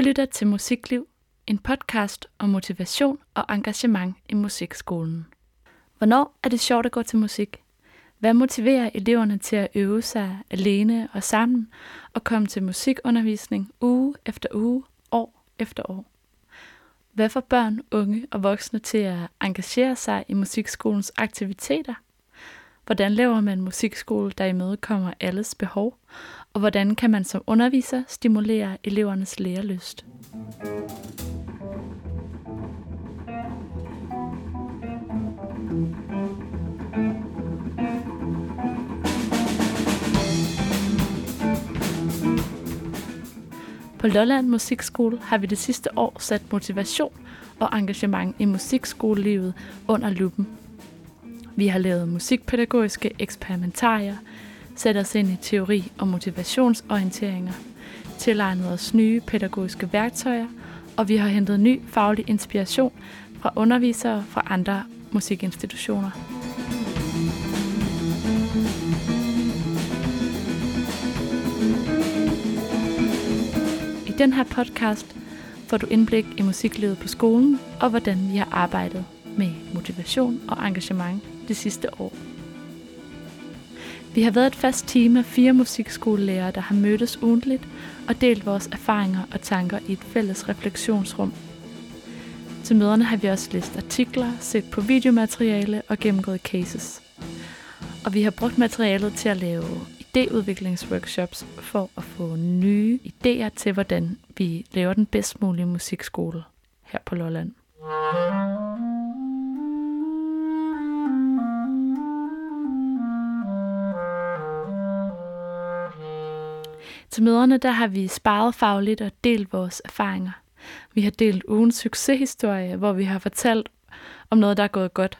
lytter til Musikliv, en podcast om motivation og engagement i musikskolen. Hvornår er det sjovt at gå til musik? Hvad motiverer eleverne til at øve sig alene og sammen og komme til musikundervisning uge efter uge, år efter år? Hvad får børn, unge og voksne til at engagere sig i musikskolens aktiviteter? Hvordan laver man musikskole, der imødekommer alles behov? Og hvordan kan man som underviser stimulere elevernes lærelyst? På Lolland Musikskole har vi det sidste år sat motivation og engagement i musikskolelivet under lupen. Vi har lavet musikpædagogiske eksperimentarier, sat os ind i teori og motivationsorienteringer, tilegnet os nye pædagogiske værktøjer, og vi har hentet ny faglig inspiration fra undervisere fra andre musikinstitutioner. I den her podcast får du indblik i musiklivet på skolen og hvordan vi har arbejdet med motivation og engagement det sidste år. Vi har været et fast team af fire musikskolelærere, der har mødtes ugentligt og delt vores erfaringer og tanker i et fælles refleksionsrum. Til møderne har vi også læst artikler, set på videomateriale og gennemgået cases. Og vi har brugt materialet til at lave idéudviklingsworkshops for at få nye idéer til, hvordan vi laver den bedst mulige musikskole her på Lolland. Til møderne der har vi sparet fagligt og delt vores erfaringer. Vi har delt ugens succeshistorie, hvor vi har fortalt om noget, der er gået godt.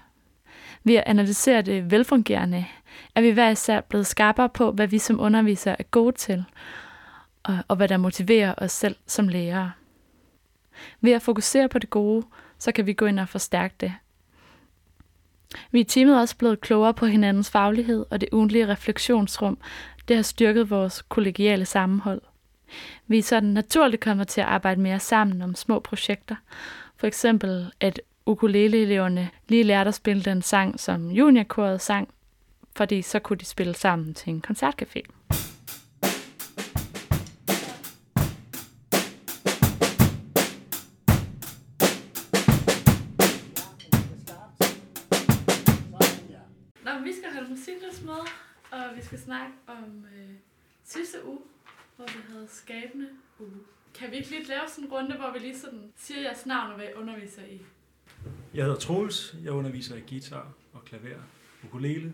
Ved at analysere det velfungerende, er vi hver især blevet skarpere på, hvad vi som undervisere er gode til, og, og hvad der motiverer os selv som lærere. Ved at fokusere på det gode, så kan vi gå ind og forstærke det. Vi er i teamet også blevet klogere på hinandens faglighed og det ugentlige refleksionsrum, det har styrket vores kollegiale sammenhold. Vi er sådan naturligt kommet til at arbejde mere sammen om små projekter. For eksempel, at ukuleleeleverne lige lærte at spille den sang, som juniorkoret sang, fordi så kunne de spille sammen til en koncertcafé. Nå, vi skal holde musikløsmøde, og vi skal snakke om øh, sidste uge, hvor vi havde skabende uge. Kan vi ikke lige lave sådan en runde, hvor vi lige sådan siger jeres navn og hvad I underviser i? Jeg hedder Troels. Jeg underviser i guitar og klaver, ukulele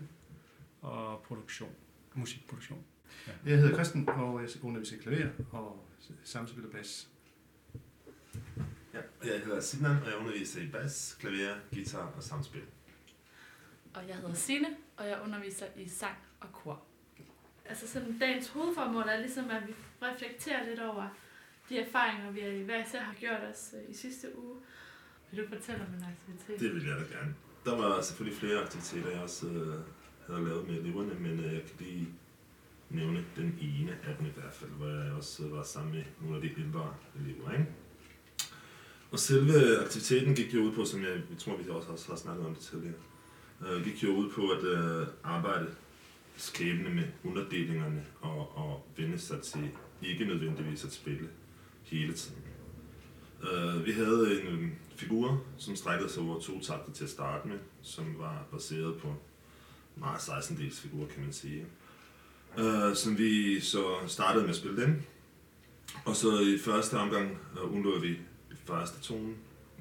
og produktion, musikproduktion. Ja. Jeg hedder Christian, og jeg underviser i klaver og samspiller bas. Ja, jeg hedder Sinan, og jeg underviser i bas, klaver, guitar og samspil. Og jeg hedder Sine, og jeg underviser i sang og kor. Altså sådan dagens hovedformål er ligesom, at vi reflekterer lidt over de erfaringer, vi hver især har gjort os øh, i sidste uge. Vil du fortælle om en aktivitet? Det vil jeg da gerne. Der var selvfølgelig flere aktiviteter, jeg også øh, havde lavet med eleverne, men øh, jeg kan lige nævne den ene af dem i hvert fald, hvor jeg også øh, var sammen med nogle af de ældre elever. Ikke? Og selve aktiviteten gik jo ud på, som jeg, jeg tror, vi også har snakket om det tidligere, øh, vi kører ud på at øh, arbejde skæbne med underdelingerne og, og vende sig til ikke nødvendigvis at spille hele tiden. Øh, vi havde en øh, figur, som strækkede sig over to takter til at starte med, som var baseret på meget 16 dels figur, kan man sige. Øh, som vi så startede med at spille den. Og så i første omgang øh, undlod vi første tone.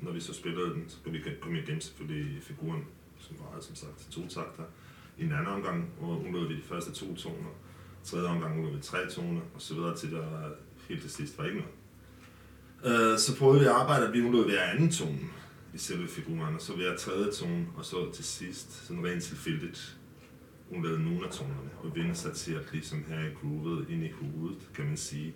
Når vi så spillede den, så kunne vi komme igennem selvfølgelig figuren, som var som sagt til to takter. I en anden omgang undlod vi de første to toner. Tredje omgang undlod vi tre toner, og så videre til der helt til sidst var ikke noget. Øh, så prøvede vi at arbejde, at vi undlod hver anden tone i selve figuren, og så hver tredje tone, og så til sidst, sådan rent tilfældigt, undlade nogle af tonerne, og vende sig til at ligesom have groovet ind i hovedet, kan man sige,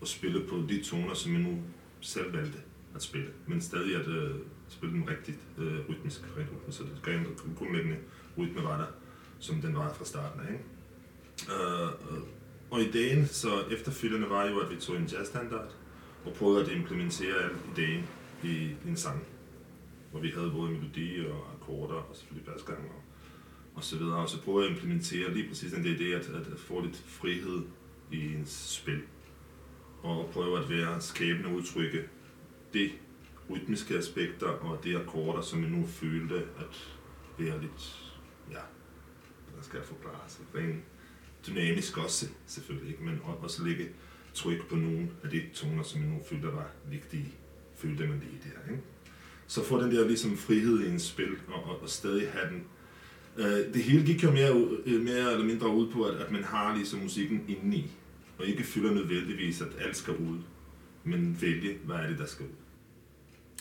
og spille på de toner, som jeg nu selv valgte at spille, men stadig at øh, spille den rigtigt øh, rytmisk, rent rytmisk, så det gav grundlæggende rytme var der, som den var fra starten af. Ikke? Øh, øh og ideen så efterfølgende var jo, at vi tog en jazzstandard, og prøvede at implementere ideen i en sang, hvor vi havde både melodi og akkorder og selvfølgelig basgang og, og så videre. Og så prøvede at implementere lige præcis den idé at, at få lidt frihed i ens spil. Og prøve at være skabende udtrykke det rytmiske aspekter og det akkorder, som jeg nu følte at være lidt, ja, hvordan skal jeg forklare, så rent dynamisk også selvfølgelig, ikke? men også lægge tryk på nogle af de toner, som jeg nu følte var vigtige, følte man lige der. Ikke? Så få den der ligesom frihed i en spil, og, og, og stadig have den. Øh, det hele gik jo mere, øh, mere eller mindre ud på, at, at man har ligesom musikken indeni, og ikke føler nødvendigvis, at alt skal ud, men vælge, hvad er det, der skal ud.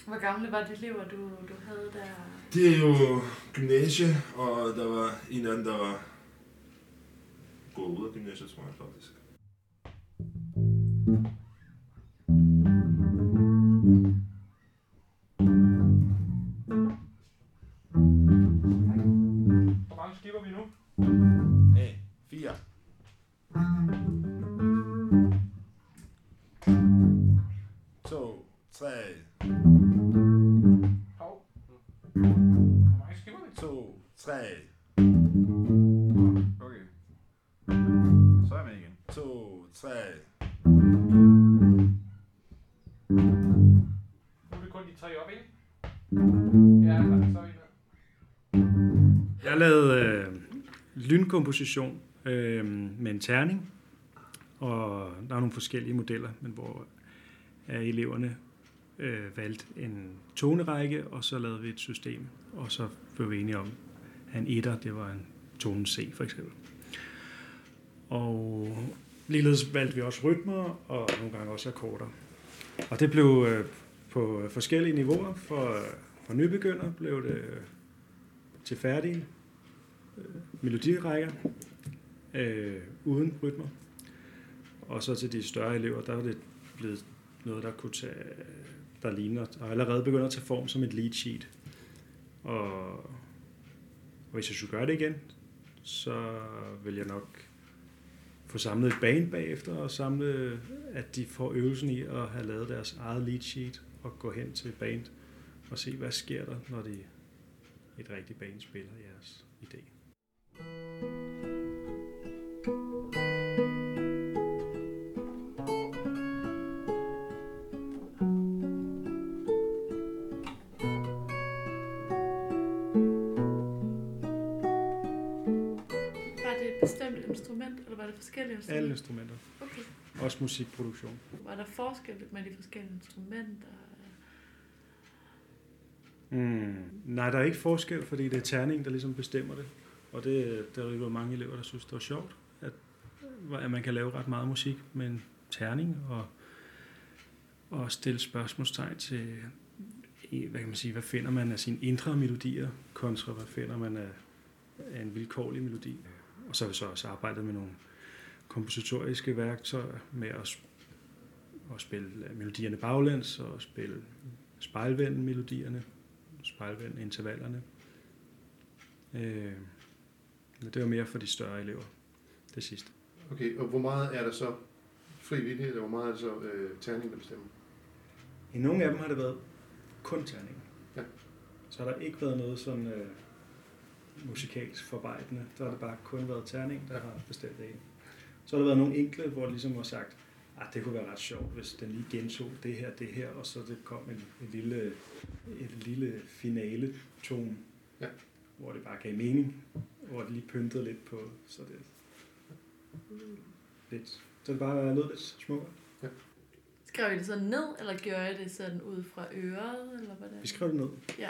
Hvor gamle var de elever, du, du havde der? Det er jo gymnasie, og der var en anden, der var gået ud af gymnasiet, tror jeg faktisk. Position øh, med en terning, og der er nogle forskellige modeller, men hvor øh, eleverne øh, valgte en tonerække, og så lavede vi et system, og så blev vi enige om, at en etter, det var en tone C for eksempel. Og ligeledes valgte vi også rytmer, og nogle gange også akkorder. Og det blev øh, på forskellige niveauer. For, øh, for nybegynder blev det øh, til færdige Øh, melodirækker øh, uden rytmer. Og så til de større elever, der er det blevet noget, der kunne tage, der ligner, og allerede begynder at tage form som et lead sheet. Og, og hvis jeg skulle gøre det igen, så vil jeg nok få samlet et band bagefter, og samle, at de får øvelsen i at have lavet deres eget lead sheet, og gå hen til band og se, hvad sker der, når de et rigtigt band spiller jeres idé. Bestemt instrument, eller var det forskellige instrumenter? Alle instrumenter, Okay. også musikproduktion. Var der forskel med de forskellige instrumenter? Mm. Nej, der er ikke forskel, fordi det er terningen, der ligesom bestemmer det. Og det, der er jo mange elever, der synes, det var sjovt, at, at man kan lave ret meget musik med en terning, og, og stille spørgsmålstegn til, hvad kan man sige, hvad finder man af sine indre melodier, kontra hvad finder man af, af en vilkårlig melodi. Og så har vi så også arbejdet med nogle kompositoriske værktøjer med at, at spille melodierne baglæns og spille spejlvende melodierne spejlvende intervallerne. Øh, men det var mere for de større elever, det sidste. Okay, og hvor meget er der så fri vilje, eller hvor meget er det så øh, terning, der bestemmer? I nogle af dem har det været kun terninger. Ja. Så har der ikke været noget sådan øh, musikalsk forarbejdende. Der har det bare kun været terning, der har bestemt det ene. Så har der været nogle enkle, hvor det ligesom var sagt, at det kunne være ret sjovt, hvis den lige gentog det her, det her, og så det kom en, en lille, et lille finale tone, Ja. hvor det bare gav mening, hvor det lige pyntede lidt på, så det lidt, så det bare lød lidt smukkere. Skrev I det sådan ned, eller gjorde I det sådan ud fra øret, eller hvordan? Vi skrev det ned. Ja.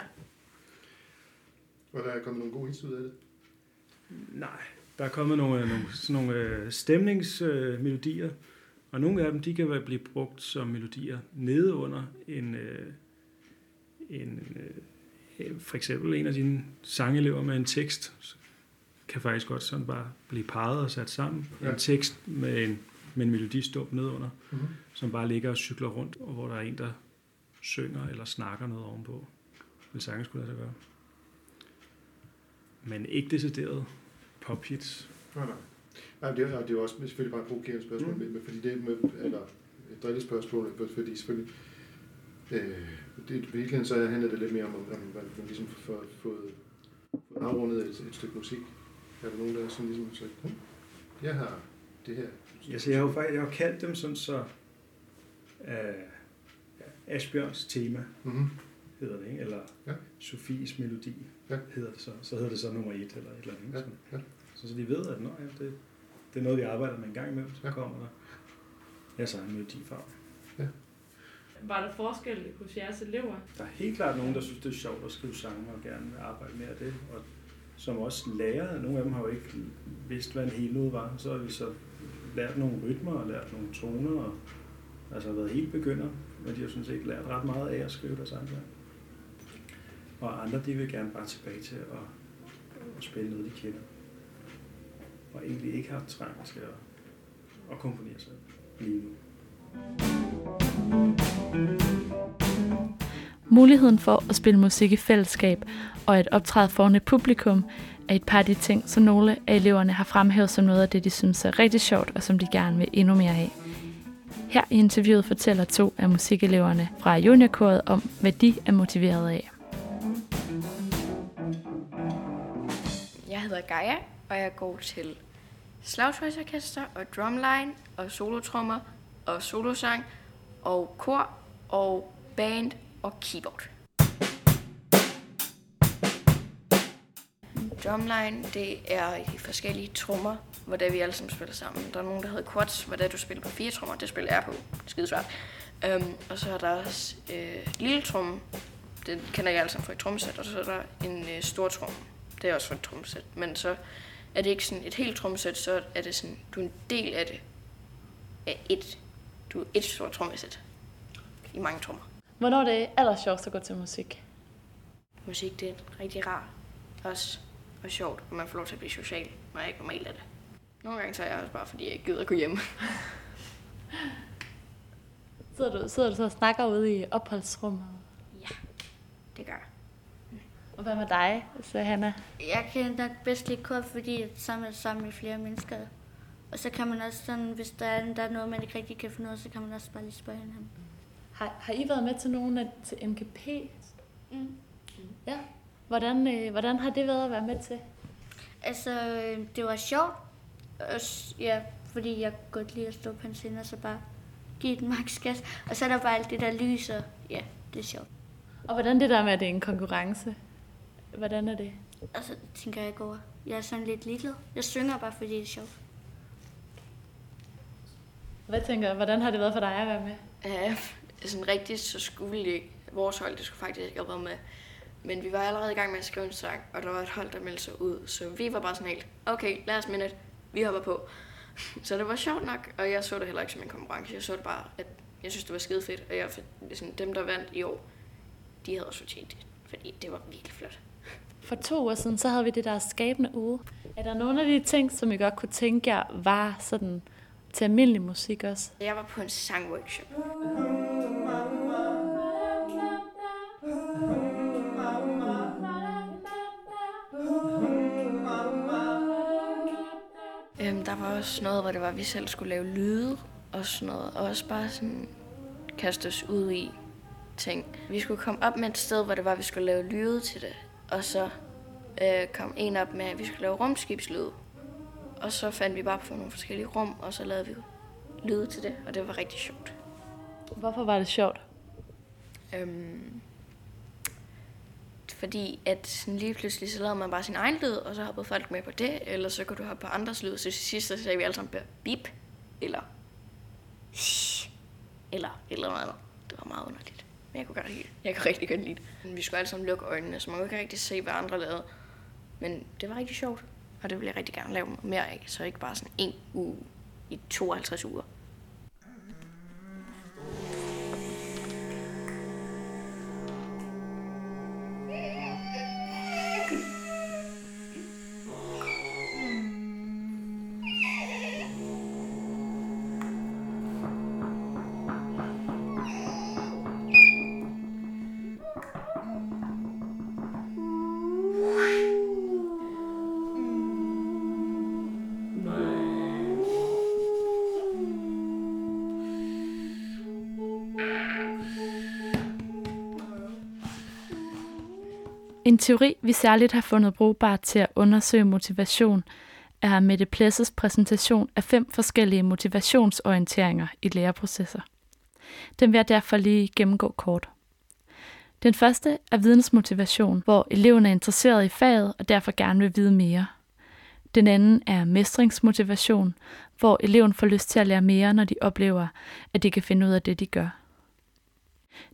Og der er kommet nogle gode indskud af det? Nej, der er kommet nogle, nogle, sådan nogle øh, stemningsmelodier, øh, og nogle af dem de kan være- blive brugt som melodier nede under en, øh, en øh, for eksempel en af dine sangelever med en tekst, kan faktisk godt sådan bare blive parret og sat sammen. Ja. En tekst med en, med en melodistump nedunder, Mm-hmm. som bare ligger og cykler rundt, og hvor der er en, der synger eller snakker noget ovenpå. Vil sangen skulle lade sig gøre. Men ikke decideret pophits. Nej, nej. Nej, det er, det er jo også selvfølgelig bare et provokerende spørgsmål, Mm. men fordi det med, eller et drillespørgsmål, fordi selvfølgelig, øh, det, i virkeligheden så handler det lidt mere om, om, om man ligesom får fået afrundet et, et stykke musik. Er der nogen, der er sådan ligesom sagt, hm, jeg har det her. Altså, jeg har jo faktisk jeg har kaldt dem sådan så uh, Asbjørns tema, Mm-hmm. Hedder det, ikke? eller Ja. Sofies melodi, Ja. hedder det så. Så hedder det så nummer et eller et eller andet. Ja, Sådan. ja. Så, så de ved, at nå, ja, det, det er noget, vi arbejder med en gang imellem, så Ja. kommer der jeres egen melodifarve. Var der forskel hos jeres elever? Der er helt klart nogen, der synes, det er sjovt at skrive sange og gerne vil arbejde med det, og som også lærer. Nogle af dem har jo ikke vidst, hvad en helnode var. Så har vi så lært nogle rytmer og lært nogle toner, og altså har været helt begynder, men de har sådan set lært ret meget af at skrive deres egen sang. Og andre, de vil gerne bare tilbage til at, at spille noget, de kender. Og egentlig ikke har trang til at, at komponere sig lige nu. Muligheden for at spille musik i fællesskab og at optræde foran et publikum er et par af de ting, som nogle af eleverne har fremhævet som noget af det, de synes er rigtig sjovt og som de gerne vil endnu mere af. Her i interviewet fortæller to af musikeleverne fra juniorkoret om, hvad de er motiveret af. Hedder Gaia, og jeg går til slagtøjsorkester og drumline og solotrommer og solosang og kor og band og keyboard. Drumline, det er de forskellige trommer, hvor det vi alle sammen spiller sammen. Der er nogen, der hedder quads, hvor det du spiller på fire trommer. Det spiller jeg på. Skide svært. Um, og så er der også øh, lille tromme. Den kender jeg alle sammen fra et trommesæt. Og så er der en øh, stor tromme. Det er også fra et trommesæt. Men så er det ikke sådan et helt trommesæt, så er det sådan, du er en del af det. Af et. Du er et stort trommesæt. I mange trommer. Hvornår er det allersjovest at gå til musik? Musik, det er rigtig rart. Også og sjovt, og man får lov til at blive social, når jeg ikke normalt er det. Nogle gange så er jeg også bare, fordi jeg ikke gider at gå hjem. Sidder du, sidder du så og snakker ude i opholdsrummet? Det gør jeg. Og hvad med dig, så Hanna? Jeg kan nok bedst lide kor, fordi sammen er sammen med flere mennesker. Og så kan man også sådan, hvis der er, der er noget, man ikke rigtig kan finde ud af, så kan man også bare lige spørge hinanden. Har, har I været med til nogen af til MGP? Mm. Ja. Hvordan, øh, hvordan har det været at være med til? Altså, øh, det var sjovt. Ja, fordi jeg godt lide at stå på en scene og så bare give den max gas. Og så er der bare alt det der lys, og ja, det er sjovt. Og hvordan det der med, at det er en konkurrence? Hvordan er det? Og så tænker jeg ikke over. Jeg er sådan lidt ligeglad. Jeg synger bare, fordi det er sjovt. Hvad tænker du? Hvordan har det været for dig at være med? Ja, sådan rigtigt, så skulle det, vores hold, det skulle faktisk ikke have været med. Men vi var allerede i gang med at skrive en sang, og der var et hold, der meldte sig ud. Så vi var bare sådan helt, okay, lad os minute, vi hopper på. Så det var sjovt nok, og jeg så det heller ikke som en konkurrence. Jeg så det bare, at jeg synes, det var skide fedt. Og jeg, sådan, dem, der vandt i år, de havde også fortjent det, fordi det var virkelig flot. For to uger siden, så havde vi det der skabende uge. Er der nogle af de ting, som I godt kunne tænke jer, var sådan til almindelig musik også? Jeg var på en sangworkshop. Øhm, der var også noget, hvor det var, at vi selv skulle lave lyde og sådan noget. Og også bare sådan kaste os ud i ting. Vi skulle komme op med et sted, hvor det var, at vi skulle lave lyde til det. Og så øh, kom en op med, at vi skulle lave rumskibslyde. Og så fandt vi bare på nogle forskellige rum, og så lavede vi lyde til det, og det var rigtig sjovt. Hvorfor var det sjovt? Øhm, fordi at sådan lige pludselig så lavede man bare sin egen lyd, og så hoppede folk med på det, eller så kunne du hoppe på andres lyd. Så til sidst så sagde vi alle sammen bip, eller shh, eller et eller andet. Det var meget underligt. Men jeg kunne, godt, lide jeg kunne rigtig godt lide det. Vi skulle alle sammen lukke øjnene, så man kunne ikke rigtig se, hvad andre lavede. Men det var rigtig sjovt, og det ville jeg rigtig gerne lave mere af. Så ikke bare sådan en uge i 52 uger. En teori, vi særligt har fundet brugbar til at undersøge motivation, er Mette Plesses præsentation af fem forskellige motivationsorienteringer i læreprocesser. Den vil jeg derfor lige gennemgå kort. Den første er vidensmotivation, hvor eleven er interesseret i faget og derfor gerne vil vide mere. Den anden er mestringsmotivation, hvor eleven får lyst til at lære mere, når de oplever, at de kan finde ud af det, de gør.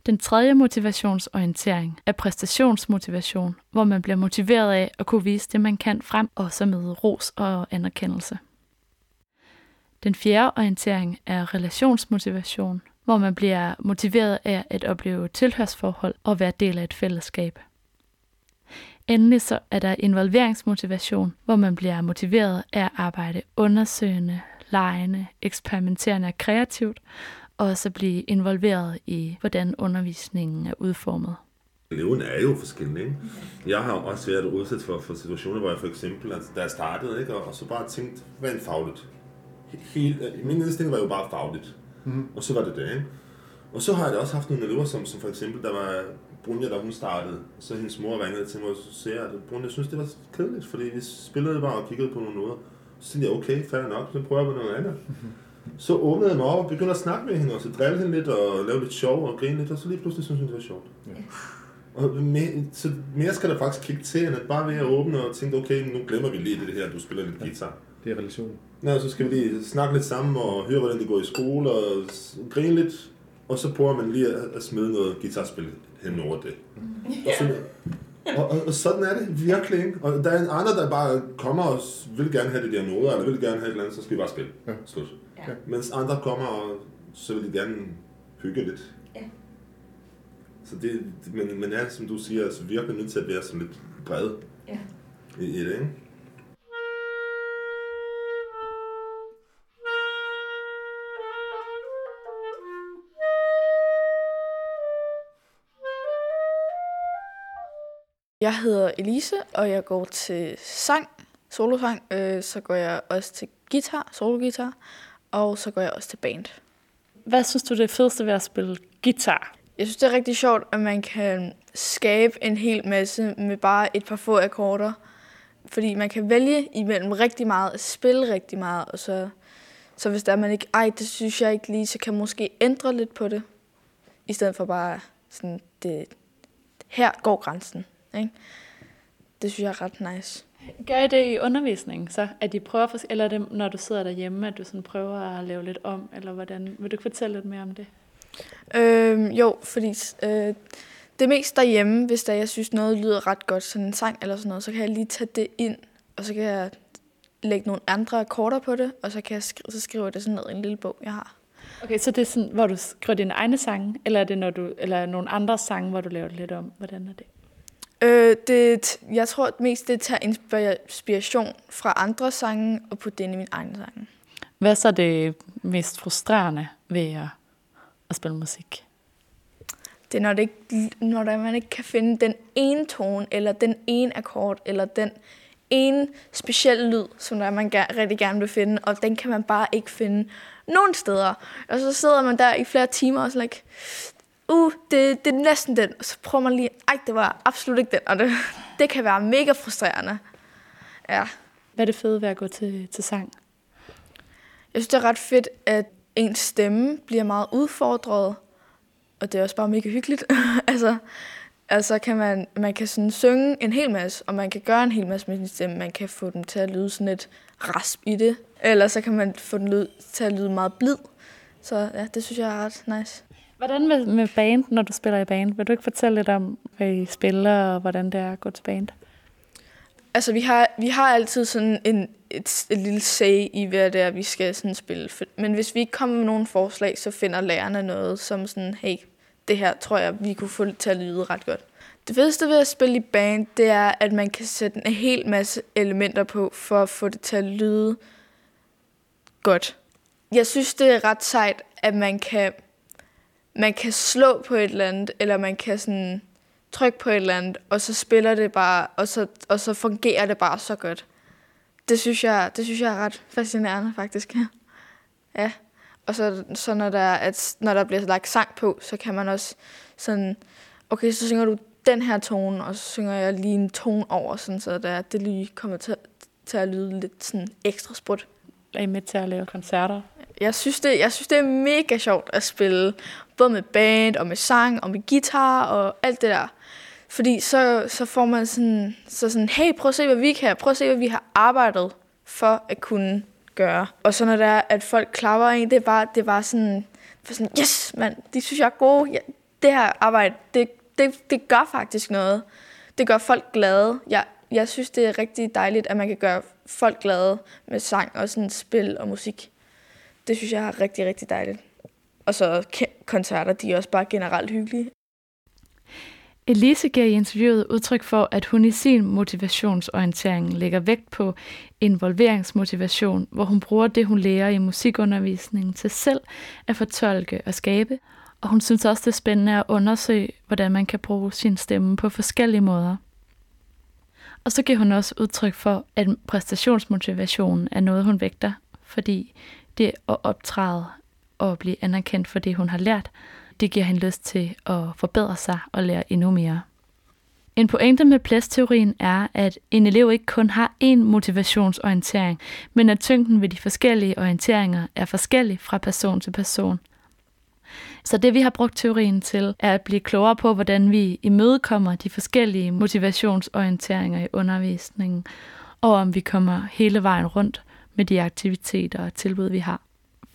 Den tredje motivationsorientering er præstationsmotivation, hvor man bliver motiveret af at kunne vise det, man kan frem, også med ros og anerkendelse. Den fjerde orientering er relationsmotivation, hvor man bliver motiveret af at opleve tilhørsforhold og være del af et fællesskab. Endelig så er der involveringsmotivation, hvor man bliver motiveret af at arbejde undersøgende, lejende, eksperimenterende og kreativt, og også blive involveret i, hvordan undervisningen er udformet. Eleven er jo forskellig, ikke? Jeg har også været udsat for, for situationer, hvor jeg for eksempel, altså, da jeg startede, ikke, og, og så bare tænkte, hvad er fagligt? Helt, min indstilling var jo bare fagligt. Mm-hmm. Og så var det det, ikke? Og så har jeg da også haft nogle elever, som, som for eksempel, der var Brunja, da hun startede, så hendes mor ringede til mig og så sagde, at Brunja, jeg synes, det var kedeligt, fordi vi spillede bare og kiggede på nogle noder. Så tænkte jeg, okay, fair nok, så prøver jeg på noget andet. Mm-hmm. Så åbnede jeg mig op og begyndte at snakke med hende, og så drille hende lidt og lave lidt sjov og grine lidt, og så lige pludselig synes hun, det var sjovt. Ja. Og mere, så mere skal der faktisk kigge til, end at bare ved at åbne og tænke, okay, nu glemmer vi lige det her, du spiller lidt guitar. Det er relation. Ja, så skal vi lige snakke lidt sammen og høre, hvordan det går i skole og grine lidt. Og så prøver man lige at, at smide noget guitarspil hen over det. Og, så, og, og, og, sådan er det virkelig, ikke? Og der er en andre, der bare kommer og vil gerne have det der noder, eller vil gerne have et eller andet, så skal vi bare spille. Ja. Slut. Ja. Mens andre kommer, og så vil de gerne hygge lidt. Ja. Så det, men, men er, som du siger, altså virkelig nødt til at være sådan lidt bred ja. i, i det, ikke? Jeg hedder Elise, og jeg går til sang, solosang. Øh, så går jeg også til guitar, sologitar, og så går jeg også til band. Hvad synes du det er fedeste ved at spille guitar? Jeg synes, det er rigtig sjovt, at man kan skabe en hel masse med bare et par få akkorder. Fordi man kan vælge imellem rigtig meget, at spille rigtig meget, og så, så hvis der man ikke, ej, det synes jeg ikke lige, så kan man måske ændre lidt på det. I stedet for bare sådan, det, her går grænsen. Ikke? Det synes jeg er ret nice. Gør I det i undervisningen så? At I prøver, for, eller er det, når du sidder derhjemme, at du sådan prøver at lave lidt om? Eller hvordan? Vil du fortælle lidt mere om det? Øhm, jo, fordi øh, det mest derhjemme, hvis der jeg synes noget lyder ret godt, sådan en sang eller sådan noget, så kan jeg lige tage det ind, og så kan jeg lægge nogle andre akkorder på det, og så, kan jeg skrive, så skriver jeg det sådan ned i en lille bog, jeg har. Okay, så det er sådan, hvor du skriver dine egne sange, eller er det når du, eller nogle andre sange, hvor du laver det lidt om? Hvordan er det? Øh, det, jeg tror mest, det tager inspiration fra andre sange og det ind i min egen sange. Hvad er så det mest frustrerende ved at, at spille musik? Det er, når, det ikke, når der, man ikke kan finde den ene tone, eller den ene akkord, eller den ene specielle lyd, som der man gerne, rigtig gerne vil finde, og den kan man bare ikke finde nogen steder. Og så sidder man der i flere timer og så like, uh, det, det er næsten den. Og så prøver man lige, ej, det var absolut ikke den. Og det, det kan være mega frustrerende. Ja. Hvad er det fede ved at gå til, til sang? Jeg synes, det er ret fedt, at ens stemme bliver meget udfordret. Og det er også bare mega hyggeligt. altså, altså kan man, man kan sådan synge en hel masse, og man kan gøre en hel masse med sin stemme. Man kan få den til at lyde sådan et rasp i det. Eller så kan man få den lyd, til at lyde meget blid. Så ja, det synes jeg er ret nice. Hvordan med, med band, når du spiller i band? Vil du ikke fortælle lidt om, hvad I spiller, og hvordan det er at gå til band? Altså, vi har, vi har altid sådan en, et, et lille say i, hvad det er, vi skal sådan spille. Men hvis vi ikke kommer med nogen forslag, så finder lærerne noget, som sådan, hey, det her tror jeg, vi kunne få til at lyde ret godt. Det fedeste ved at spille i band, det er, at man kan sætte en hel masse elementer på, for at få det til at lyde godt. Jeg synes, det er ret sejt, at man kan man kan slå på et eller andet, eller man kan sådan trykke på et eller andet, og så spiller det bare, og så, og så fungerer det bare så godt. Det synes jeg, det synes jeg er ret fascinerende, faktisk. ja. Og så, så når, der, at, når der bliver lagt sang på, så kan man også sådan, okay, så synger du den her tone, og så synger jeg lige en tone over, sådan, så der, det lige kommer til, til at lyde lidt sådan ekstra sprut. Er I med til at lave koncerter? Jeg synes, det, jeg synes, det er mega sjovt at spille, både med band og med sang og med guitar og alt det der. Fordi så, så får man sådan, så sådan, hey, prøv at se, hvad vi kan. Prøv at se, hvad vi har arbejdet for at kunne gøre. Og så når det er, at folk klapper en, det er bare, det er bare sådan, for sådan, yes, mand, de synes, jeg er gode. Ja, det her arbejde, det, det, det gør faktisk noget. Det gør folk glade. Jeg, jeg synes, det er rigtig dejligt, at man kan gøre folk glade med sang og sådan spil og musik. Det synes jeg er rigtig, rigtig dejligt. Og så koncerter, de er også bare generelt hyggelige. Elise giver i interviewet udtryk for, at hun i sin motivationsorientering lægger vægt på involveringsmotivation, hvor hun bruger det, hun lærer i musikundervisningen til selv at fortolke og skabe, og hun synes også, det er spændende at undersøge, hvordan man kan bruge sin stemme på forskellige måder. Og så giver hun også udtryk for, at præstationsmotivationen er noget, hun vægter, fordi det at optræde og blive anerkendt for det, hun har lært, det giver hende lyst til at forbedre sig og lære endnu mere. En pointe med pladsteorien er, at en elev ikke kun har én motivationsorientering, men at tyngden ved de forskellige orienteringer er forskellig fra person til person. Så det vi har brugt teorien til, er at blive klogere på, hvordan vi imødekommer de forskellige motivationsorienteringer i undervisningen, og om vi kommer hele vejen rundt med de aktiviteter og tilbud, vi har.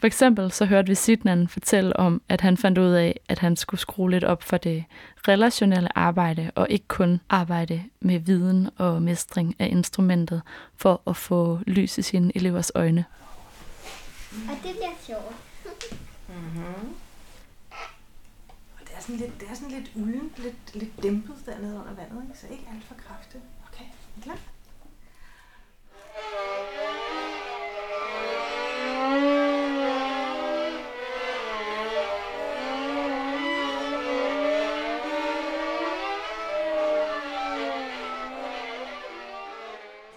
For eksempel så hørte vi Sidnan fortælle om, at han fandt ud af, at han skulle skrue lidt op for det relationelle arbejde, og ikke kun arbejde med viden og mestring af instrumentet, for at få lys i sine elevers øjne. Og det bliver sjovt. mm-hmm. Og det er sådan lidt, det er sådan lidt ulden, lidt, lidt dæmpet dernede under vandet, ikke? så ikke alt for kraftigt. Okay, klar?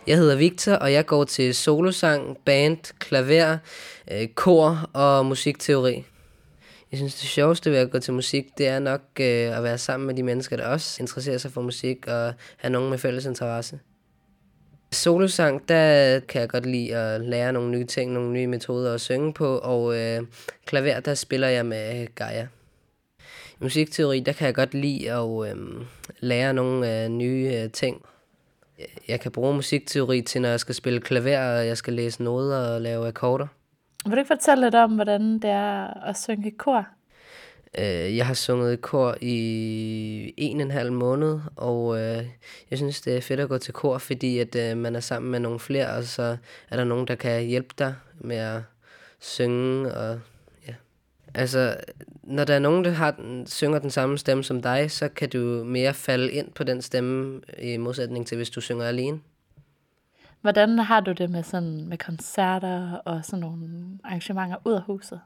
Jeg hedder Victor, og jeg går til solosang, band, klaver, øh, kor og musikteori. Jeg synes, det sjoveste ved at gå til musik, det er nok øh, at være sammen med de mennesker, der også interesserer sig for musik og have nogen med fælles interesse. Solosang, der kan jeg godt lide at lære nogle nye ting, nogle nye metoder at synge på, og øh, klaver, der spiller jeg med Gaia. I musikteori, der kan jeg godt lide at øh, lære nogle øh, nye øh, ting jeg kan bruge musikteori til, når jeg skal spille klaver, og jeg skal læse noder og lave akkorder. Vil du ikke fortælle lidt om, hvordan det er at synge i kor? Øh, jeg har sunget i kor i en og en halv måned, og øh, jeg synes, det er fedt at gå til kor, fordi at øh, man er sammen med nogle flere, og så er der nogen, der kan hjælpe dig med at synge og Altså, når der er nogen, der har den, synger den samme stemme som dig, så kan du mere falde ind på den stemme, i modsætning til, hvis du synger alene. Hvordan har du det med, sådan, med koncerter og sådan nogle arrangementer ud af huset?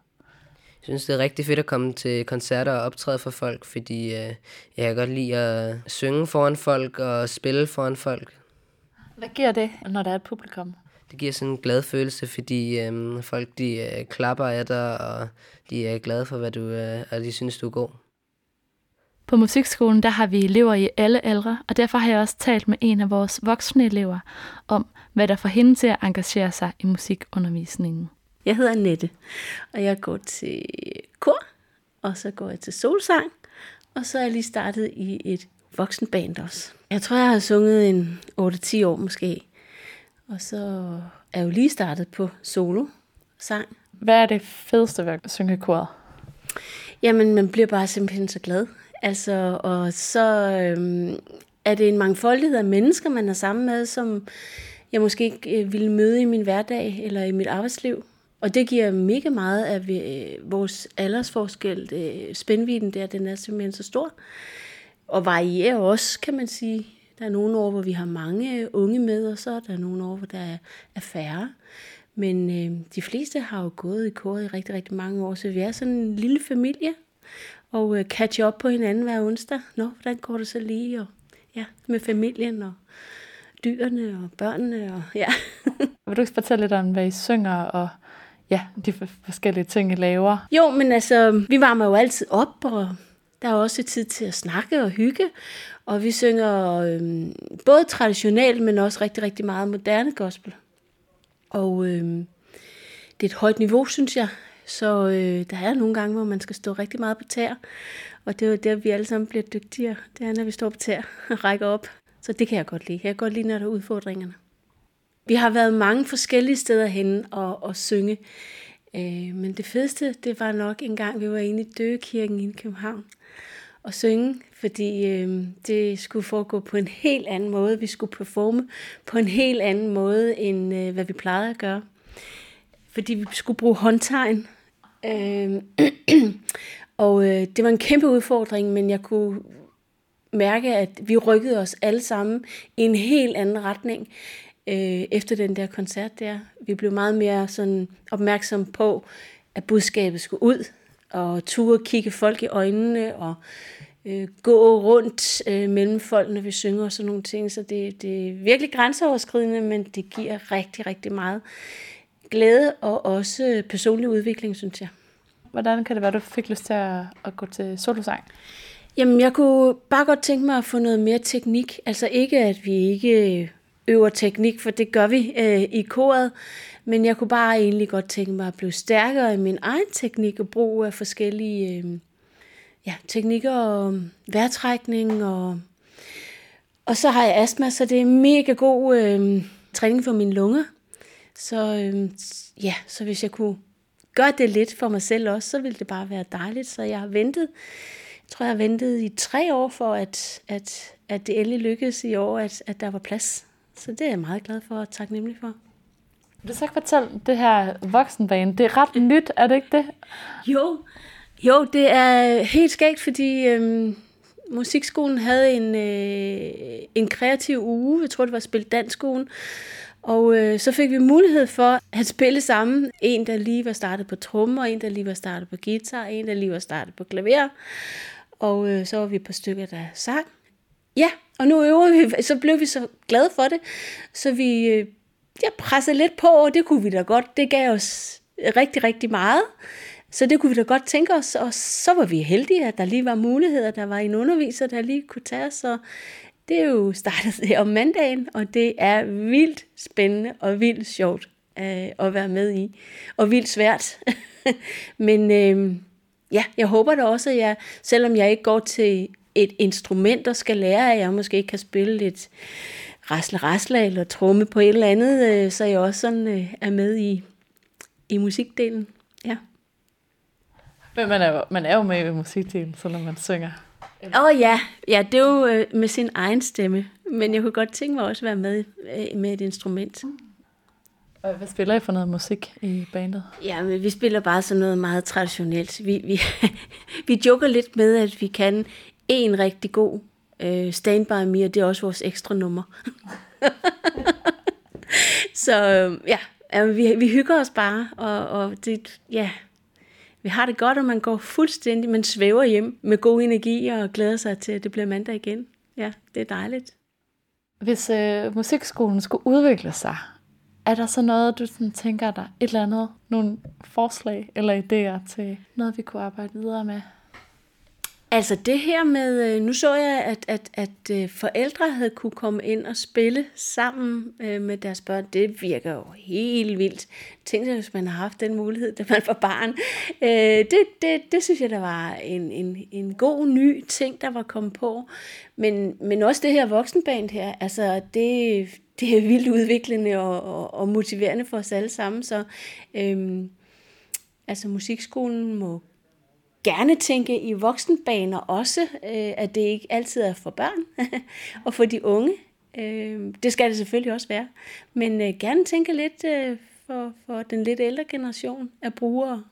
Jeg synes, det er rigtig fedt at komme til koncerter og optræde for folk, fordi øh, jeg kan godt lide at synge foran folk og spille foran folk. Hvad giver det, når der er et publikum? Det giver sådan en glad følelse, fordi øhm, folk de øh, klapper af dig, og de er glade for, hvad du øh, og de synes, du er god. På musikskolen der har vi elever i alle aldre, og derfor har jeg også talt med en af vores voksne elever om, hvad der får hende til at engagere sig i musikundervisningen. Jeg hedder Nette, og jeg går til kor, og så går jeg til solsang, og så er jeg lige startet i et voksenband også. Jeg tror, jeg har sunget en 8-10 år måske. Og så er jeg jo lige startet på solo sang. Hvad er det fedeste ved at synge koret? Jamen, man bliver bare simpelthen så glad. Altså, og så øhm, er det en mangfoldighed af mennesker, man er sammen med, som jeg måske ikke øh, ville møde i min hverdag eller i mit arbejdsliv. Og det giver mega meget af øh, vores aldersforskel. Øh, spændviden der, den er simpelthen så stor. Og varierer også, kan man sige. Der er nogle år, hvor vi har mange unge med, og så er der nogle år, hvor der er, færre. Men øh, de fleste har jo gået i kor i rigtig, rigtig mange år, så vi er sådan en lille familie, og øh, catch op på hinanden hver onsdag. Nå, hvordan går det så lige? Og, ja, med familien og dyrene og børnene. Og, ja. Vil du ikke fortælle lidt om, hvad I synger og ja, de forskellige ting, I laver? Jo, men altså, vi varmer jo altid op, og der er også tid til at snakke og hygge. Og vi synger øh, både traditionelt, men også rigtig, rigtig meget moderne gospel. Og øh, det er et højt niveau, synes jeg. Så øh, der er nogle gange, hvor man skal stå rigtig meget på tær. Og det er jo der, vi alle sammen bliver dygtigere. Det er, når vi står på tær og rækker op. Så det kan jeg godt lide. Jeg kan godt lide, når der er udfordringerne. Vi har været mange forskellige steder hen og, og synge. Øh, men det fedeste, det var nok en gang, vi var inde i Døgekirken i København og synge, fordi øh, det skulle foregå på en helt anden måde. Vi skulle performe på en helt anden måde, end øh, hvad vi plejede at gøre. Fordi vi skulle bruge håndtegn. Øh, og øh, det var en kæmpe udfordring, men jeg kunne mærke, at vi rykkede os alle sammen i en helt anden retning øh, efter den der koncert der. Vi blev meget mere sådan opmærksom på, at budskabet skulle ud, og turde kigge folk i øjnene, og øh, gå rundt øh, mellem folk, når vi synger og sådan nogle ting. Så det, det er virkelig grænseoverskridende, men det giver rigtig, rigtig meget glæde og også personlig udvikling, synes jeg. Hvordan kan det være, du fik lyst til at, at gå til solosang? Jamen, jeg kunne bare godt tænke mig at få noget mere teknik. Altså ikke, at vi ikke øver teknik, for det gør vi øh, i koret, men jeg kunne bare egentlig godt tænke mig at blive stærkere i min egen teknik og brug af forskellige øh, ja, teknikker og vejrtrækning. Og, og så har jeg astma, så det er mega god øh, træning for mine lunger. Så øh, ja, så hvis jeg kunne gøre det lidt for mig selv også, så ville det bare være dejligt. Så jeg har ventet, jeg tror jeg har ventet i tre år for, at, at, at det endelig lykkedes i år, at, at der var plads. Så det er jeg meget glad for og taknemmelig for. Du så ikke fortælle det her voksenbane. Det er ret nyt, er det ikke det? Jo, jo det er helt skægt, fordi øhm, musikskolen havde en, øh, en kreativ uge. Jeg tror, det var Spil Danskolen. Og øh, så fik vi mulighed for at spille sammen. En, der lige var startet på trommer, en, der lige var startet på guitar, en, der lige var startet på klaver. Og øh, så var vi på stykker, der sang. Ja, og nu øver vi, så blev vi så glade for det, så vi øh, jeg pressede lidt på, og det kunne vi da godt. Det gav os rigtig, rigtig meget. Så det kunne vi da godt tænke os, og så var vi heldige, at der lige var muligheder. Der var en underviser, der lige kunne tage os, og det er jo startet om mandagen, og det er vildt spændende og vildt sjovt øh, at være med i, og vildt svært. Men øh, ja, jeg håber da også, at jeg, selvom jeg ikke går til et instrument og skal lære, at jeg måske kan spille lidt rasle rasle eller tromme på et eller andet, øh, så jeg også sådan øh, er med i, i musikdelen. Ja. Men man er, jo, man er jo med i musikdelen, så når man synger. Åh oh, ja, ja, det er jo øh, med sin egen stemme. Men jeg kunne godt tænke mig også at være med øh, med et instrument. Og hvad spiller I for noget musik i bandet? Ja, men vi spiller bare sådan noget meget traditionelt. Vi, vi, vi joker lidt med, at vi kan en rigtig god øh, Stand By Me, og det er også vores ekstra nummer. så øh, ja, ja vi, vi hygger os bare, og, og det, ja, vi har det godt, og man går fuldstændig, man svæver hjem med god energi og glæder sig til, at det bliver mandag igen. Ja, det er dejligt. Hvis øh, musikskolen skulle udvikle sig, er der så noget, du sådan tænker der et eller andet, nogle forslag eller idéer til noget, vi kunne arbejde videre med? Altså det her med, øh, nu så jeg, at, at, at øh, forældre havde kunne komme ind og spille sammen øh, med deres børn. Det virker jo helt vildt. Tænk sig, hvis man har haft den mulighed, da man var barn. Det, det, det synes jeg, der var en, en, en god ny ting, der var kommet på. Men, men også det her voksenband her, altså det, det er vildt udviklende og, og, og motiverende for os alle sammen. Så øhm, altså musikskolen må gerne tænke i voksenbaner også, øh, at det ikke altid er for børn og for de unge. Øh, det skal det selvfølgelig også være. Men øh, gerne tænke lidt øh, for, for den lidt ældre generation af brugere.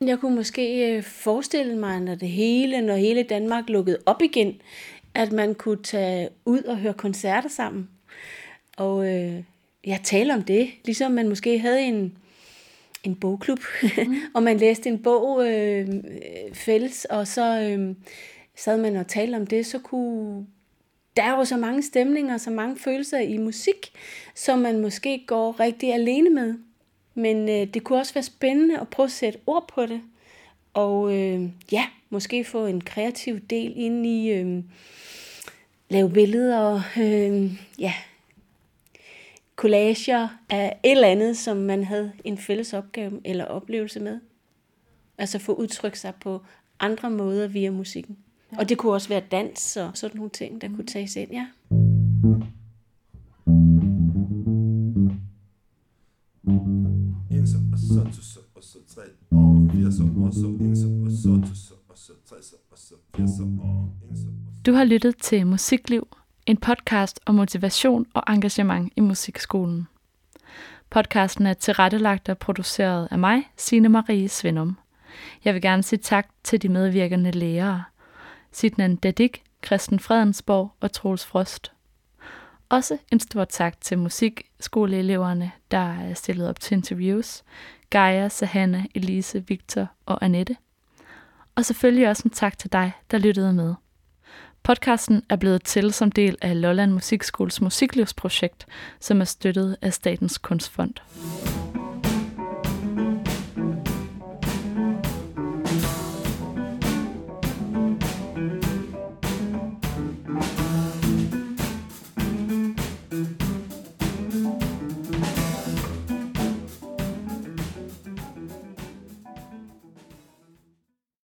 Jeg kunne måske øh, forestille mig, når det hele, når hele Danmark lukkede op igen, at man kunne tage ud og høre koncerter sammen. Og øh, jeg taler om det, ligesom man måske havde en, en bogklub, mm. og man læste en bog øh, fælles, og så øh, sad man og talte om det, så kunne der er jo så mange stemninger, så mange følelser i musik, som man måske går rigtig alene med. Men øh, det kunne også være spændende at prøve at sætte ord på det. Og øh, ja, måske få en kreativ del ind i, øh, lave billeder, øh, ja, collager af et eller andet, som man havde en fælles opgave eller oplevelse med. Altså få udtrykt sig på andre måder via musikken. Ja. Og det kunne også være dans og sådan nogle ting, der mm. kunne tages ind, ja. En så, og så, to så, og så tre, og fire så, og så en så, og så to så, og så tre så, og så fire så, og en så. Du har lyttet til Musikliv, en podcast om motivation og engagement i musikskolen. Podcasten er tilrettelagt og produceret af mig, Signe Marie Svendum. Jeg vil gerne sige tak til de medvirkende lærere. Sidnan Dadik, Christen Fredensborg og Troels Frost. Også en stor tak til musikskoleeleverne, der er stillet op til interviews. Gaia, Sahana, Elise, Victor og Annette. Og selvfølgelig også en tak til dig, der lyttede med. Podcasten er blevet til som del af Lolland Musikskoles musiklivsprojekt, som er støttet af Statens Kunstfond.